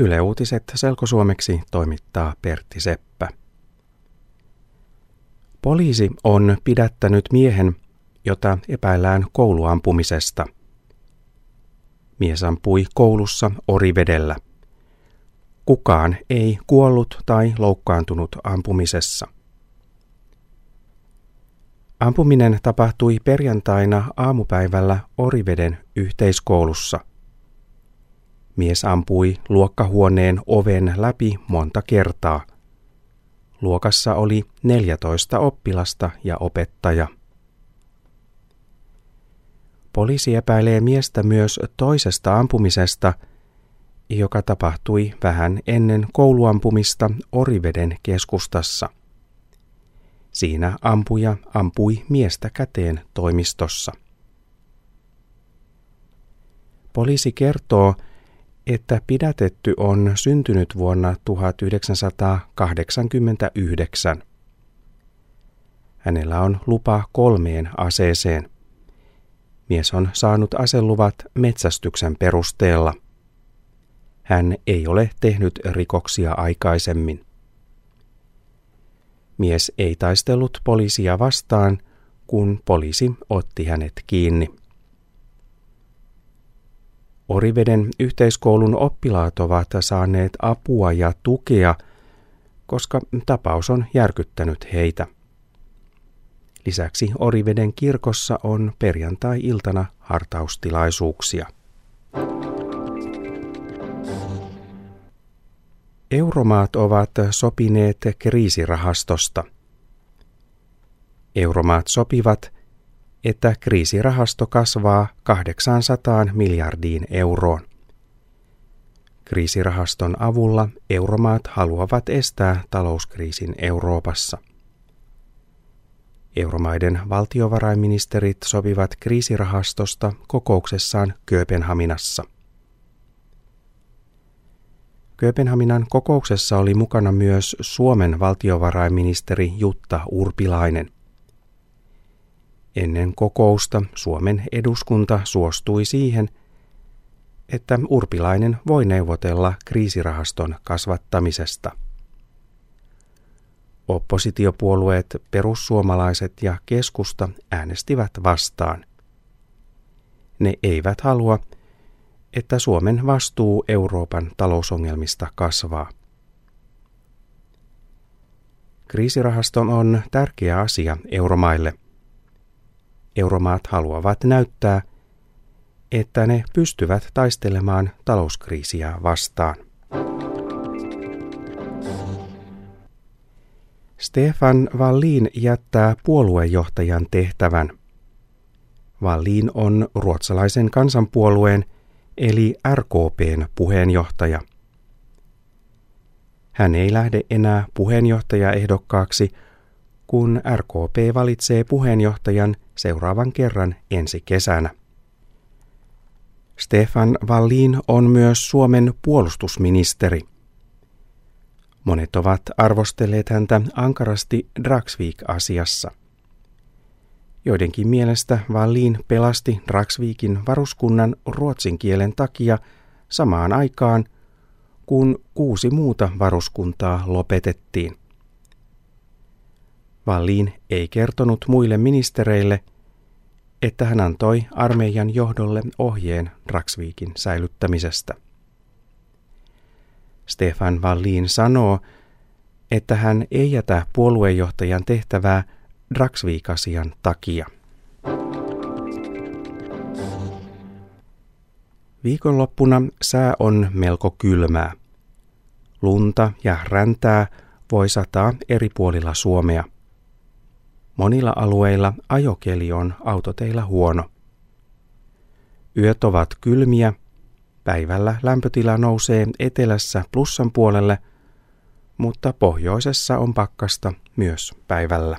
Yle Uutiset selkosuomeksi toimittaa Pertti Seppä. Poliisi on pidättänyt miehen, jota epäillään kouluampumisesta. Mies ampui koulussa Orivedellä. Kukaan ei kuollut tai loukkaantunut ampumisessa. Ampuminen tapahtui perjantaina aamupäivällä Oriveden yhteiskoulussa – Mies ampui luokkahuoneen oven läpi monta kertaa. Luokassa oli 14 oppilasta ja opettaja. Poliisi epäilee miestä myös toisesta ampumisesta, joka tapahtui vähän ennen kouluampumista Oriveden keskustassa. Siinä ampuja ampui miestä käteen toimistossa. Poliisi kertoo, että pidätetty on syntynyt vuonna 1989. Hänellä on lupa kolmeen aseeseen. Mies on saanut aseluvat metsästyksen perusteella. Hän ei ole tehnyt rikoksia aikaisemmin. Mies ei taistellut poliisia vastaan, kun poliisi otti hänet kiinni. Oriveden yhteiskoulun oppilaat ovat saaneet apua ja tukea, koska tapaus on järkyttänyt heitä. Lisäksi Oriveden kirkossa on perjantai-iltana hartaustilaisuuksia. Euromaat ovat sopineet kriisirahastosta. Euromaat sopivat, että kriisirahasto kasvaa 800 miljardiin euroon. Kriisirahaston avulla euromaat haluavat estää talouskriisin Euroopassa. Euromaiden valtiovarainministerit sopivat kriisirahastosta kokouksessaan Kööpenhaminassa. Kööpenhaminan kokouksessa oli mukana myös Suomen valtiovarainministeri Jutta Urpilainen – Ennen kokousta Suomen eduskunta suostui siihen, että Urpilainen voi neuvotella kriisirahaston kasvattamisesta. Oppositiopuolueet perussuomalaiset ja keskusta äänestivät vastaan. Ne eivät halua, että Suomen vastuu Euroopan talousongelmista kasvaa. Kriisirahasto on tärkeä asia euromaille – Euromaat haluavat näyttää, että ne pystyvät taistelemaan talouskriisiä vastaan. Stefan Wallin jättää puoluejohtajan tehtävän. Wallin on ruotsalaisen kansanpuolueen eli RKPn puheenjohtaja. Hän ei lähde enää puheenjohtajaehdokkaaksi, kun RKP valitsee puheenjohtajan seuraavan kerran ensi kesänä. Stefan Wallin on myös Suomen puolustusministeri. Monet ovat arvostelleet häntä ankarasti Dragsvik-asiassa. Joidenkin mielestä Wallin pelasti Dragsvikin varuskunnan ruotsin kielen takia samaan aikaan, kun kuusi muuta varuskuntaa lopetettiin. Wallin ei kertonut muille ministereille, että hän antoi armeijan johdolle ohjeen Draksvikin säilyttämisestä. Stefan Wallin sanoo, että hän ei jätä puoluejohtajan tehtävää Draksvik-asian takia. Viikonloppuna sää on melko kylmää. Lunta ja räntää voi sataa eri puolilla Suomea – Monilla alueilla ajokeli on autoteilla huono. Yöt ovat kylmiä, päivällä lämpötila nousee etelässä plussan puolelle, mutta pohjoisessa on pakkasta myös päivällä.